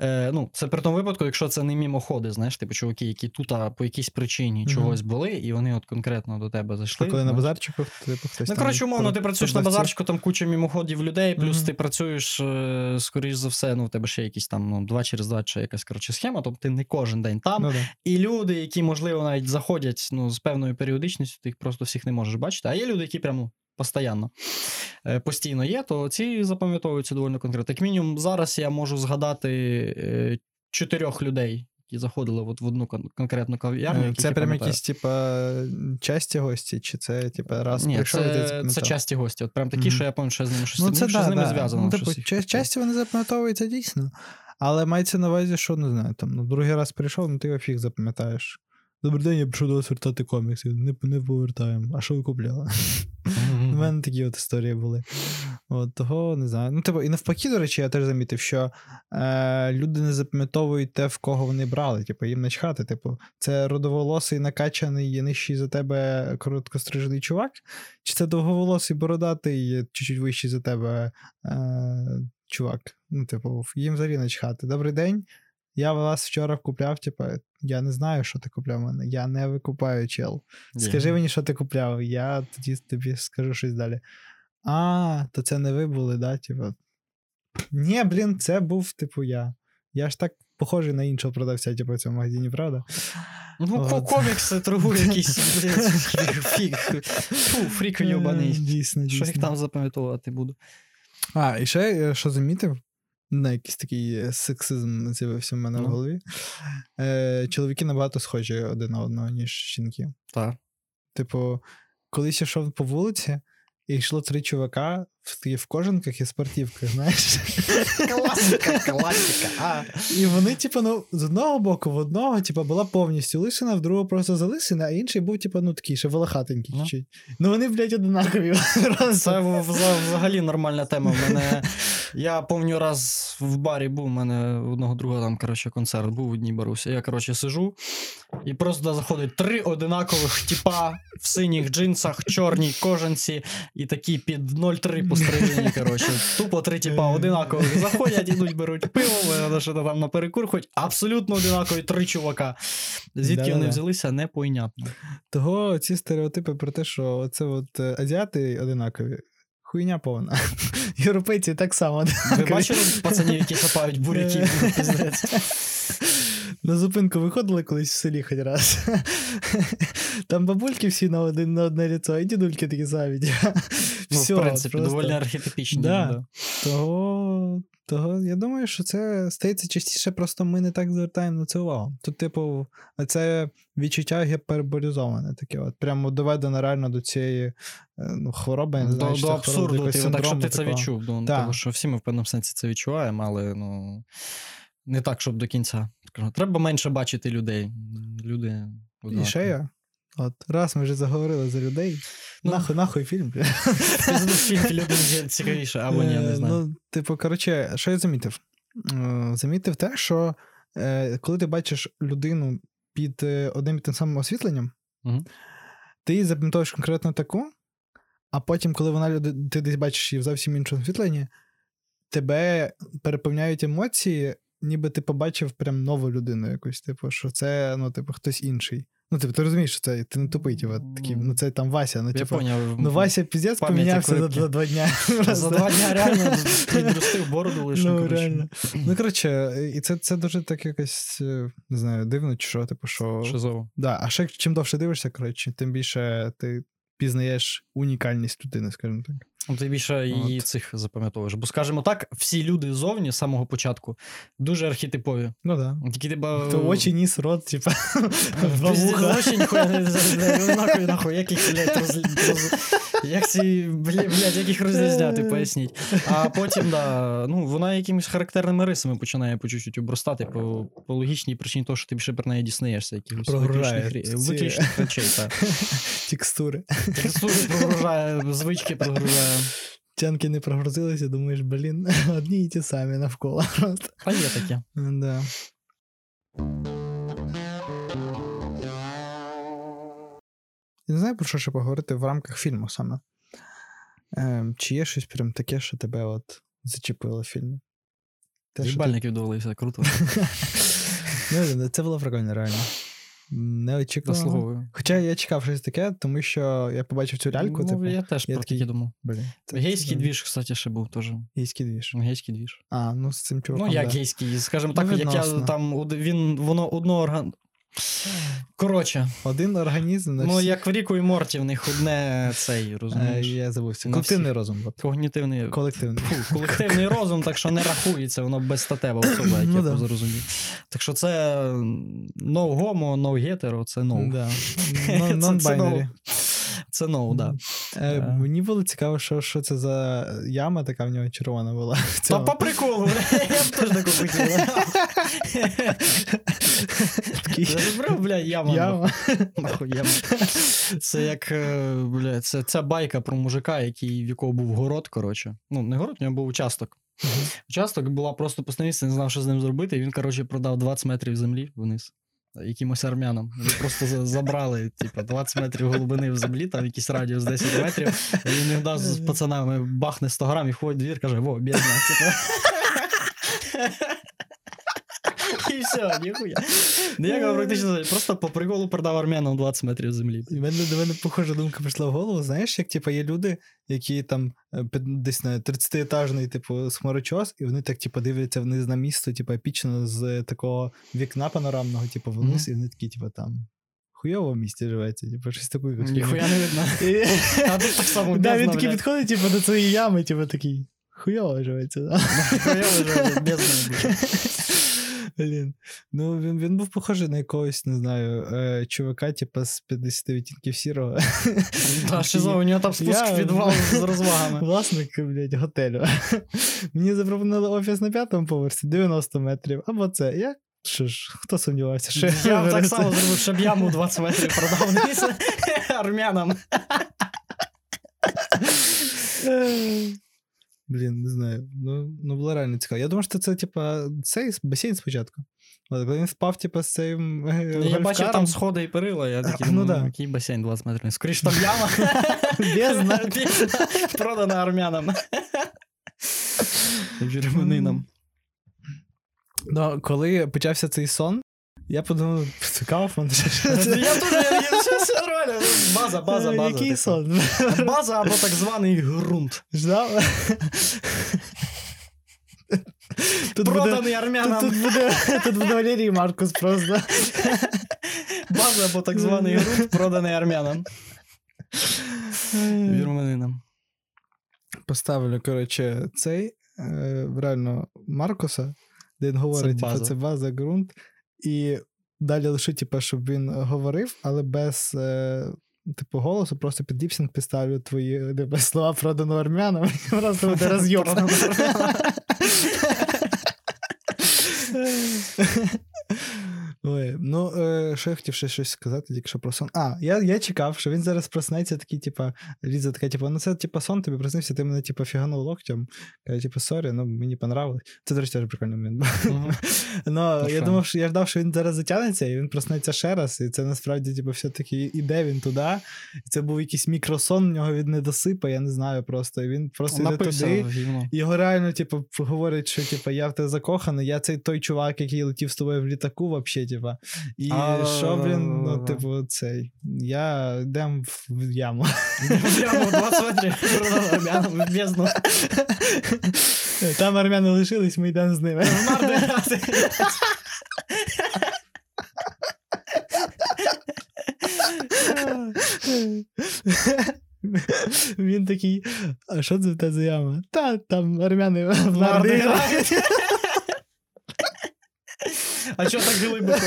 е, ну, це при тому випадку, якщо це не мімоходи, знаєш, типу чуваки, які тут а, по якійсь причині Мгм. чогось були, і вони от конкретно до тебе зайшли. Коли на базарчику, типу, хтось. Ну, коротше, умовно, про- ти працюєш на базарчику, там куча мімоходів людей, плюс Мгм. ти працюєш, е, скоріш за все, ну, в тебе ще якісь там ну, два через два, чи якась коротше схема, тобто ти не кожен день там. Ну, да. І люди, які, можливо, навіть заходять ну, з певною періодичністю, ти їх просто всіх не можеш бачити. А є люди, які прямо постійно, е, постійно є, то ці запам'ятовуються доволі конкретно. Як мінімум, зараз я можу згадати е, чотирьох людей, які заходили от в одну кон- конкретну кав'ярню. Е, Це прям якісь, типа, часті гості, чи це, типа, раз Ні, прийшов це, це часті гості. От прям такі, Мгм. що я пам'ятаю, що я з ними щось, Ну, ну, це що да, з ними да. зв'язано. Ну, типу, таке. часті вони запам'ятовуються дійсно. Але мається на увазі, що не знаю, там, ну, другий раз прийшов, ну ти його фіг запам'ятаєш. Добрий день, я прийшов до вас вертати комікси. Не, не повертаємо. А що ви купляли? У мене такі от історії були. От того не знаю. Ну, типу, і навпаки, до речі, я теж замітив, що е, люди не запам'ятовують те, в кого вони брали. Типу, їм начхати. Типу, це родоволосий, накачаний, нижчий за тебе короткострижений чувак, чи це довговолосий, бородатий, чуть-чуть вищий за тебе е, чувак. Ну, типу, їм взагалі начхати. Добрий день. Я вас вчора купляв, типу, я не знаю, що ти купляв мене. Я не викупаю чел. Скажи мені, що ти купляв, я тоді тобі скажу щось далі. А, то це не ви були, да? Типу. Ні, блін, це був, типу, я. Я ж так похожий на іншого продавця, типу, в цьому магазині, правда? Ну, От. комікси торгує якийсь блін. Фу, фрік Е, йобаний. Дійсно, Що їх там запам'ятовувати буду. А, і ще, е, що замітив, на якийсь такий е, сексизм з'явився в мене в Ну. голові. Е, чоловіки набагато схожі один на одного, ніж жінки. Так. Типу, колись йшов по вулиці, і йшло три чувака в, в кожанках і спортівках, знаєш. Класика, класика. А. І вони, типу, ну, з одного боку, в одного, типу, була повністю лисина, в другого просто залисина, а інший був, типу, ну такий, ще волохатенький Ну. чуть. Ну вони, блядь, одинакові. Це в- взагалі нормальна тема. В мене, я пам'ятаю раз в барі був, у мене одного друга там, коротше, концерт був у Днібарусі. Я, коротше, сижу, і просто туди заходить три одинакових типа в синіх джинсах, чорній кожанці, і такі під 0,3 пострижені, коротше. Тупо три типа одинакових заходять, ідуть, беруть пиво, що там на перекур, хоч абсолютно одинакові три чувака. Звідки Да-да-да. вони взялися, непонятно. Того ці стереотипи про те, що це от е, азіати одинакові. Хуйня повна. Європейці так само. Ви бачили пацанів, які хапають буряків? На зупинку виходили колись в селі хоч раз. Там бабульки всі на, один, на одне ліцо, і дідульки такі самі. Ну, Все, в принципі, просто. доволі архетипічні. Да. Да. Того, того, я думаю, що це стається частіше, просто ми не так звертаємо на це увагу. Тут, типу, це відчуття гіперболізоване таке, от прямо доведено реально до цієї е, ну, хвороби, я не знаю, До, чи до абсурду, якогось ти, так, щоб ти це відчув. Ну, Так. Тому що всі ми в певному сенсі це відчуваємо, але ну, не так, щоб до кінця. Треба менше бачити людей. Люди. І ще я. От, раз ми вже заговорили за людей. Ну, нахуй, нахуй фільм. Фільм люди цікавіше, або ні, не Е, знаю. Ну, типу, коротше, що я замітив? Е, Замітив те, що е, коли ти бачиш людину під одним і тим самим освітленням, Мгм. ти її запам'ятовуєш конкретно таку, а потім, коли вона ти десь бачиш її в зовсім іншому освітленні, тебе переповняють емоції, ніби ти побачив прям нову людину якусь, типу, що це, ну, типу, хтось інший. Ну, типу, ти розумієш, що це ти не тупий, типу, такий, ну це там Вася. Ну, Я типу, поняв. ну Вася піздець помінявся за, за два дня. За два дня реально підростив бороду лише. Ну, коротше. реально. Ну, коротше, і це, це дуже так якось, е, не знаю, дивно, чи що, типу, що. Шизово. Да, а ще чим довше дивишся, коротше, тим більше ти пізнаєш унікальність людини, скажімо так. Ну, Ти більше її От. цих запам'ятовуєш. Бо, скажімо так, всі люди зовні з самого початку дуже архетипові. Ну. Да. Тільки тебе... То очі, ніс, рот, типа, два вуха. Вообще ніхуя не нахуй, як їх, блядь, роз... Як ці, блядь, як їх розрізняти, поясніть. А потім, да, ну, вона якимись характерними рисами починає по чуть-чуть обростати по, по логічній причині того, що ти більше про неї дізнаєшся якихось виключних, ці- виключних речей. Текстури. Текстури прогружає, звички прогружає. Тянки не прогрузилися, думаєш, блін, одні і ті самі навколо. А є таке. Да. Я не знаю, про що ще поговорити в рамках фільму саме. Ем, чи є щось прям таке, що тебе от зачепило в фільмі? Те, що ти- Їбальників довалився, круто. Ну, це було прикольно, реально. Неочікувано. Заслуговую. Хоча я чекав щось таке, тому що я побачив цю ляльку, ну, типу. я теж я про таке думав. Блін. це- Гейський це- двіж, кстати, ще був теж. Гейський двіж. Гейський двіж. А, ну з цим чуваком. Ну, як да. гейський, скажімо Ну, так, як я там він, воно одно орган. Коротше, Один організм на ну як в Ріку і Морті, в них одне цей, Е, розумієш? Я забувся. Колективний розум. Когнітивний. Колективний. Фу, колективний розум, так що не рахується, воно безстатева особа, як Ну я да. зрозумів. Так що це no homo, no hetero, це no. Да. Non-binary. Це no, да. Е. Мені було цікаво, що, що це за яма така в нього червона була. Та по приколу, бля, я б теж таку хотів. Бля, бля, яма. Яма. Нахуй яма. Це як, е, бля, це ця байка про мужика, який, в якого був город, коротше. Ну, не город, у нього був участок. Участок була просто постановість, не знав, що з ним зробити, і він, коротше, продав 20 метрів землі вниз. Якимось армянам. Вони просто забрали, типу, 20 метрів глибини в землі, там якийсь радіус 10 метрів. І він з пацанами бахне 100 грам і ходить в двір, каже: во, бідна. І все, ніхуя. Ніякого практично, просто по приколу продав армянам 20 метрів землі. І мене до мене похожа думка прийшла в голову. Знаєш, як типу, є люди, які там е, десь на 30-етажний, типу, хмарочос, і вони так, типу, дивляться вниз на місто, типу, епічно з такого вікна панорамного, типу, вниз, і вони такі, типу, там. Хуйово в місті живеться, типу, щось таке. Ніхуя не видно. А тут так само Да, він такий підходить, типу, до цієї ями, типу, такий. Хуйово живеться? Хуйово живеться, блядь. Блін. Ну, він, він був похожий на якогось, не знаю, е, чувака, типу, з 50 відтінків сірого. Та шизо, у нього там спуск Я- підвал з розвагами. Власник, блядь, готелю. Мені запропонували офіс на п'ятому поверсі 90 метрів. Або це. Я що ж, хто сумнівався? Що Я б так само зробив, щоб яму 20 метрів продав армянам. Блін, не знаю. Ну, ну було реально цікаво. Я думав, що це, типа, цей басейн спочатку. От, коли він спав, типа, з цим. е, Я бачив там сходи і перила, я такий, Ну ну, да. який басейн 20 метрів. Скоріш там яма. Бездна, Продана армянам. Вірменинам. Ну, коли почався цей сон, я подумав, це Кауфман. Я теж, я- все нормально. База, база, Е, база. Який типу. сон? База або так званий ґрунт. Ждав? Тут Проданий тут, армянам. тут, буде, тут буде Валерій Маркус просто. База або так званий ґрунт, проданий армянам. Вірменинам. Поставлю, коротше, цей е, реально Маркуса, де він говорить, Це база. це база, ґрунт, і далі лише, типу, щоб він говорив, але без. Е, Типу, голосу, просто під lip sync підставлю твої типу, слова продано армянам, і просто буде роз'єб. Ой, ну, е, що я хотів ще щось сказати, тільки що про сон. А, я, я чекав, що він зараз проснеться, такий, типа, Ліза така, типа, ну це типа сон, тобі проснився, ти мене, типа, фіганув локтем. Каже, типа, sorry, ну мені понравилось. Це, до речі, теж прикольний момент. Ну, я думав, що я ждав, що він зараз затягнеться, і він проснеться ще раз. І це насправді, типу, все-таки іде він туди. І це був якийсь мікросон в нього від недосипа, я не знаю просто. І він просто йде туди. Його реально, типу, говорять, що типу, я в тебе закоханий, я цей той чувак, який летів з тобою в літаку, вообще, типа. І що, блін, ну, типу, цей. Я йдем в яму. Прямо 20 метрів в бездну. Там армяни лишились, ми йдемо з ними. В. Він такий, а що це в тебе за яма? Та там армяни в нарди грають. А чого так глибоко?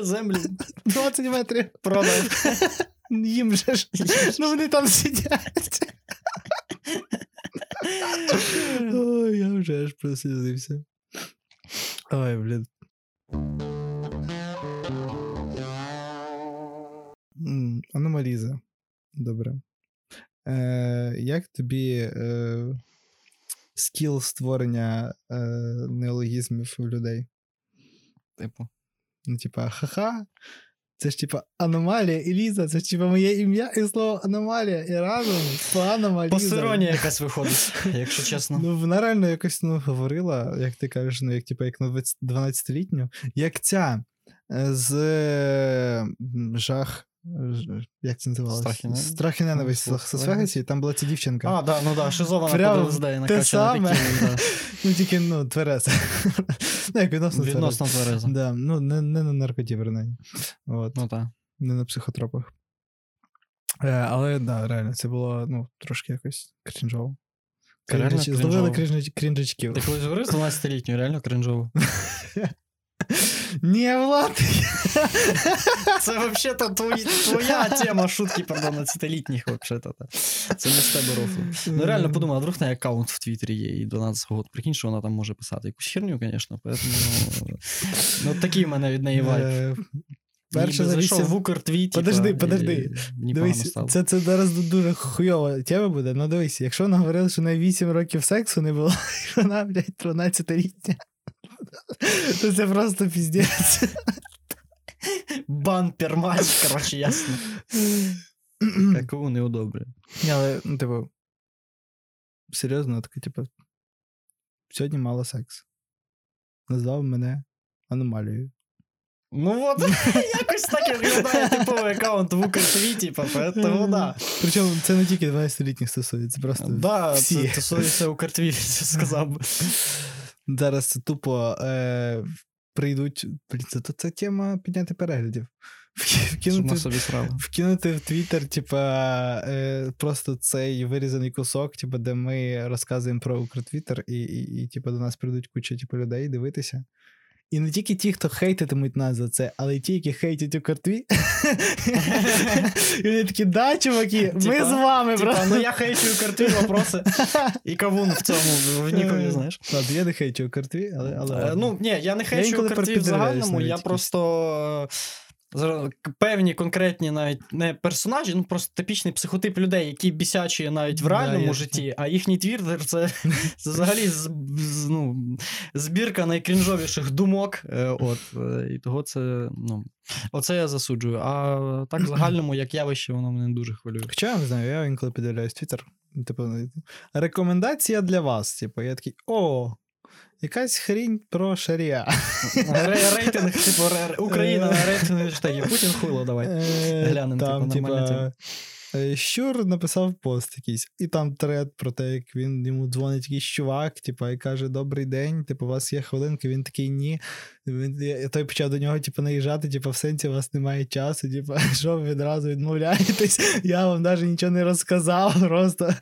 Землю 20 метрів. продав. Їм же ж. Ну вони там сидять. Ой, я вже аж прослізився. Ой, блін. Аномаліза. Добре. Е, як тобі е, скіл створення е, неологізмів у людей? Типу. Ну, типа, ха-ха. Це ж типа аномалія і Ліза, це ж типа моє ім'я і слово аномалія. І разом погано Посиронія якась виходить, якщо чесно. Ну, вона реально якось ну, говорила, як ти кажеш, ну, як, типа, як на 12-літню, як ця е, з жах. Як це називалося? Страх і ненависть? І Лас-Вегасі, там була ця дівчинка. А, да, ну да, шизована Прям ПДСД те накачана таким. Ну, тільки, ну, твереза. Ну, як відносно. Відносно тверезо. Да, ну, не, не на наркоті, принаймні. От. Ну так. не на психотропах. Е, але да, реально, це було ну, трошки якось крінжово. Крінжач- Зловили крінжово. крінжачків. Ти колись говорив 12-літню, реально кринжово. Ні, Влад! Це взагалі-то твоя тема шутки про 12-літніх, взагалі-то. Це не з тебе рофлу. Ну реально подумай, а вдруг на аккаунт в Твіттері є і 12 год. Прикинь, що вона там може писати. Якусь херню, звісно. Поэтому... Ну, такий в мене від неї вайб. Е, Перше зайшов в Укртвіт. Подожди, подожди. Дивись, це, це зараз дуже хуйова тема буде. Ну дивись, якщо вона говорила, що на 8 років сексу не було, і вона, блядь, 13-літня, то це просто піздець. Бампер матч, коротше, ясно. Какого неудобре. Ні, але, ну, типу, серйозно, таке, типу, сьогодні мало секс. Назвав мене аномалією. Ну от, якось так і виглядає типовий аккаунт в Укртвіті, поэтому да. Причому це не тільки 12-літніх стосується, просто Да, всі. це стосується Укртвіті, сказав би. Зараз тупо е, прийдуть. Блін, це, це тема підняти переглядів. Вкинути, собі вкинути в Твіттер, типа, е, просто цей вирізаний кусок, типа, де ми розказуємо про Укртвіттер, і, і, і типа, до нас прийдуть куча типу, людей дивитися. І не тільки ті, хто хейтитимуть нас за це, але й ті, які хейтять Укртвіт. І вони такі, да, чуваки, ми з вами, брат. ну я хейчу Укртвіт, вопроси. І кавун в цьому, в Нікові, знаєш. Я не хейчу у картві, але Е, Ну, ні, я не хейчу у картві в загальному, я просто. Певні конкретні навіть не персонажі, ну просто типічний психотип людей, які бісячі навіть в реальному ясно. житті, а їхній твіттер це, це взагалі з, з- ну, збірка найкрінжовіших думок. е, От, е, і того це, ну, оце я засуджую. А так в загальному, як явище, воно мене дуже хвилює. Хоча я не знаю, я інколи піддивляюсь Твіттер. Типу, рекомендація для вас. Типу, я такий, о, якась хрінь про шарія. Рейтинг, типу, Україна на рейтинг штаті. Путін хуйло, давай. Е, Глянемо, типу, нормальна типа, е, Щур написав пост якийсь, і там тред про те, як він йому дзвонить якийсь чувак, типа, і каже: Добрий день, типу, у вас є хвилинка, він такий ні. Він, і той почав до нього, типу, наїжджати, типу, в сенсі у вас немає часу, типу, що ви відразу відмовляєтесь, я вам навіть нічого не розказав, просто.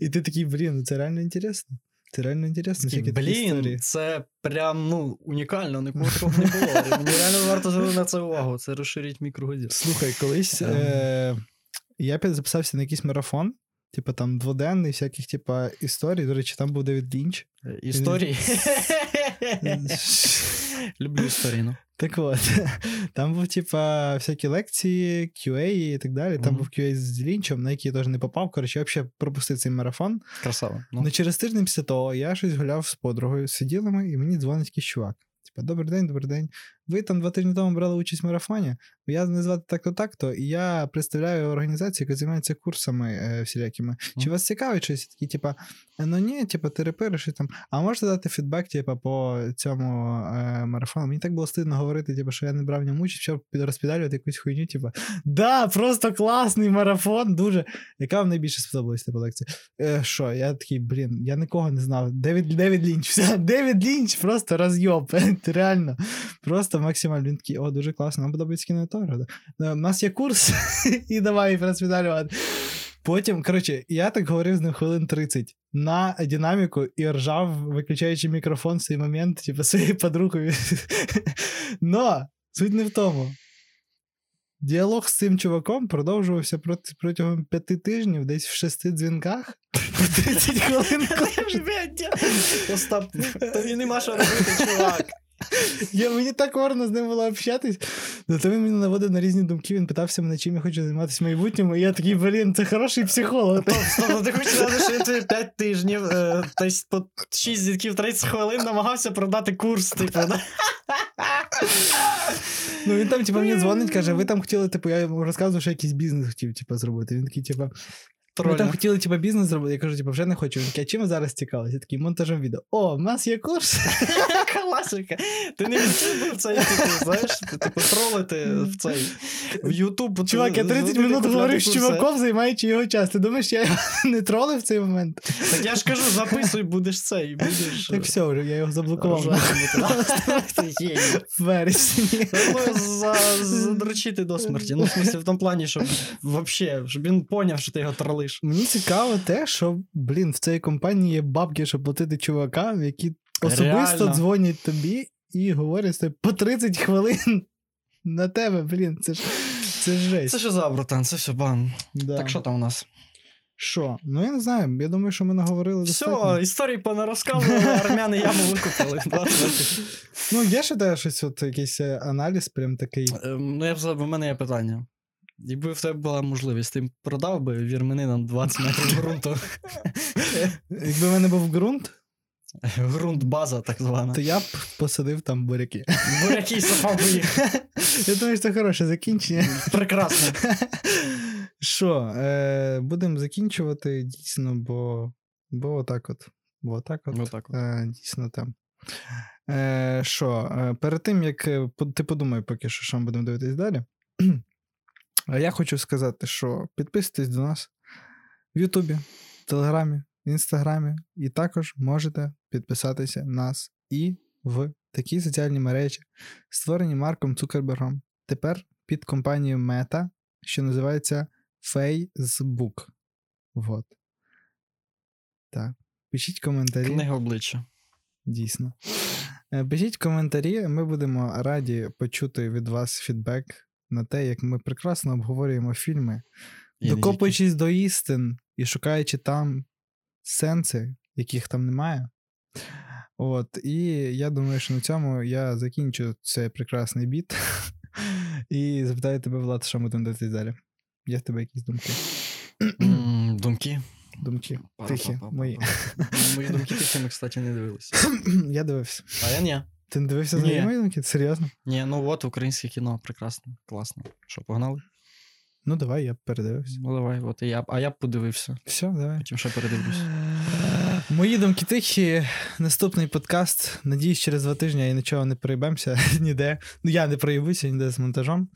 І ти такий, блін, ну це реально інтересно. Це реально інтересно. Такі. Блін, це прям ну, унікально, нікого не було. Мені реально варто звернути на це увагу. Це розширить мій кругозір. Слухай, колись Ем. е- я записався на якийсь марафон, типу там дводенний, всяких, типу, історій. До речі, там був Девід Лінч. Історії. Люблю історію. ну. Так от, там був, типа, всякі лекції, QA і так далі. Там Мгм. був QA з Лінчем, на який я теж не попав. Коротше, взагалі пропустив цей марафон. Красава. Ну, Ну. через тиждень після того я щось гуляв з подругою, сиділи ми, і мені дзвонить якийсь чувак. Типа, добрий день, добрий день. Ви там два тижні тому брали участь в марафоні. Я не звати так-то так-то, і я представляю організацію, яка займається курсами е, всілякими. Чи вас цікавить щось? Такі, типа, «Е, ну ні, типа, ти репериш і там. А можете дати фідбек, типа, по цьому е, марафону? Мені так було стидно говорити, типа, що я не брав в ньому участь, щоб підрозпідалювати якусь хуйню, типа, да, просто класний марафон, дуже. Яка вам найбільше сподобалась типу лекція? Е, що, я такий, блін, я нікого не знав. Девід, Девід Лінч, все, Девід Лінч просто розйоб. Реально. Просто максимально. Він такий, о, дуже класно, нам подобається кінематограф. Е, У нас є курс, і давай розпідалювати. Потім, коротше, я так говорив з ним хвилин 30 на динаміку і ржав, виключаючи мікрофон в цей момент, типу, своєю подругою. Но суть не в тому. Діалог з цим чуваком продовжувався проти, протягом п'яти тижнів, десь в шести дзвінках. По 30 хвилин. Остап, тобі нема що робити, чувак. Я, мені так орно з ним було общатись. Зато він мене наводив на різні думки. Він питався мене, чим я хочу займатися в майбутньому. І я такий, блін, це хороший психолог. Тобто ти хочеш сказати, що він тобі 5 тижнів, тобто по 6 дзвінків 30 хвилин намагався продати курс, типу, да? Ну він там, типу, мені дзвонить, каже, ви там хотіли, типу, я йому розказував, що якийсь бізнес хотів, типу, зробити. Він такий, типу, ми там хотіли, типу, бізнес зробити. Я кажу, типу, вже не хочу. Він такий, а чим ви зараз? Я такий, монтажем відео. О, в нас є курс. Класика. Ти не відчув цей, типу, знаєш, типу, тролити в цей, в Ютуб. Чувак, я 30 минут говорив з чуваком, займаючи його час. Ти думаєш, я його не тролив в цей момент? Так я ж кажу, записуй, будеш цей, будеш... Так все, вже я його заблокував в вересні. Задрочити до смерті. Ну, в смысле, в тому плані, щоб він поняв, що ти його тролиш. Мені цікаво те, що, блін, в цій компанії є бабки, щоб платити чувакам, які особисто Реально. дзвонять тобі і говорять по 30 хвилин на тебе, блін, це ж це ж жесть. Це що за, братан, це все бан. Да. Так що там у нас? Що? Ну я не знаю. Я думаю, що ми наговорили достатньо. Все, історії понарозказували, армяни яму викупили. Ну, є ще те щось, от якийсь е, аналіз, прям такий. Ем, Ну, я б в мене є питання. Якби в тебе була можливість, ти продав би вірменинам 20 метрів ґрунту. Якби в мене був ґрунт, Ґрунт база, так звана. то я б посадив там буряки. Буряки сапав би їх. Я думаю, що це хороше закінчення. Прекрасно. Що, е, будемо закінчувати дійсно, бо, бо отак от. Бо отак от. Отак от. Е, дійсно там. Е, що, е, перед тим, як е, ти подумай поки що, що ми будемо дивитись далі. А я хочу сказати, що підписуйтесь до нас в Ютубі, Телеграмі, в Інстаграмі, і також можете підписатися нас і в такі соціальні мережі, створені Марком Цукербергом. Тепер під компанією Meta, що називається Facebook. Вот. Так. Пишіть коментарі. Книга обличчя. Дійсно. Е, Пишіть коментарі, ми будемо раді почути від вас фідбек на те, як ми прекрасно обговорюємо фільми, докопуючись до істин і шукаючи там сенси, яких там немає. От, і я думаю, що на цьому я закінчу цей прекрасний біт і запитаю тебе, Влад, що ми будемо дивитись далі. Є в тебе якісь думки? Думки. Думки. Тихі, мої. Мої думки тихими, кстати, не дивилися. Я дивився. А я ні. Ти не дивився Ні. за мої? Серйозно? Ні, ну от українське кіно, прекрасно, класно. Що, погнали? Ну, давай, я передивився. Ну давай, от і я, а я б подивився. Все, давай. Потім ще передивлюсь. Мої думки тихі. Наступний подкаст. Надіюсь, через два тижні і нічого не проїбемося ніде. Ну, я не проїбуся ніде з монтажом.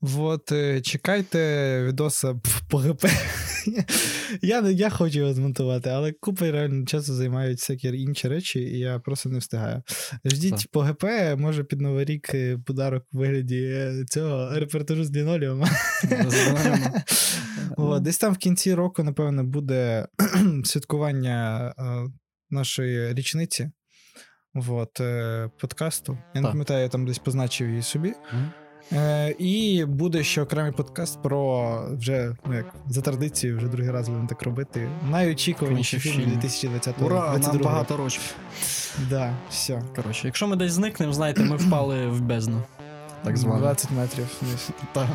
Вот, е, чекайте відоса по ГП. я, я хочу його змонтувати, але купа реально часу займають всякі інші речі, і я просто не встигаю. Ждіть Так. по ГП, може під Новий рік е, подарок у вигляді е, цього репортажу з. Знаємо. От, десь там в кінці року, напевно, буде святкування е, нашої річниці. Вот, е, подкасту. Я не пам'ятаю, я там десь позначив її собі. Мгм. Е, і буде ще окремий подкаст про вже, ну як за традицією, вже другий раз будемо так робити. Найочікуваніші фільми фільми. 2020 Ура, нам багато років. Да, все. Коротше, якщо ми десь зникнемо, знаєте, ми впали в бездну. Так звано. 20 метрів. вниз. Та.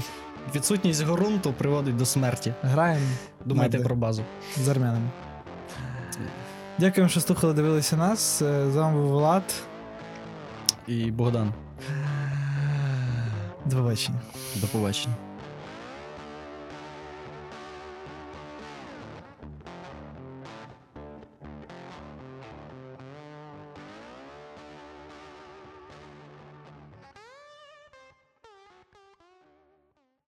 Відсутність ґрунту приводить до смерті. Граємо Думайте про базу. з армянами. Дякуємо, що слухали, дивилися нас. Е, З вами був Влад. І Богдан, До побачення. до побачення.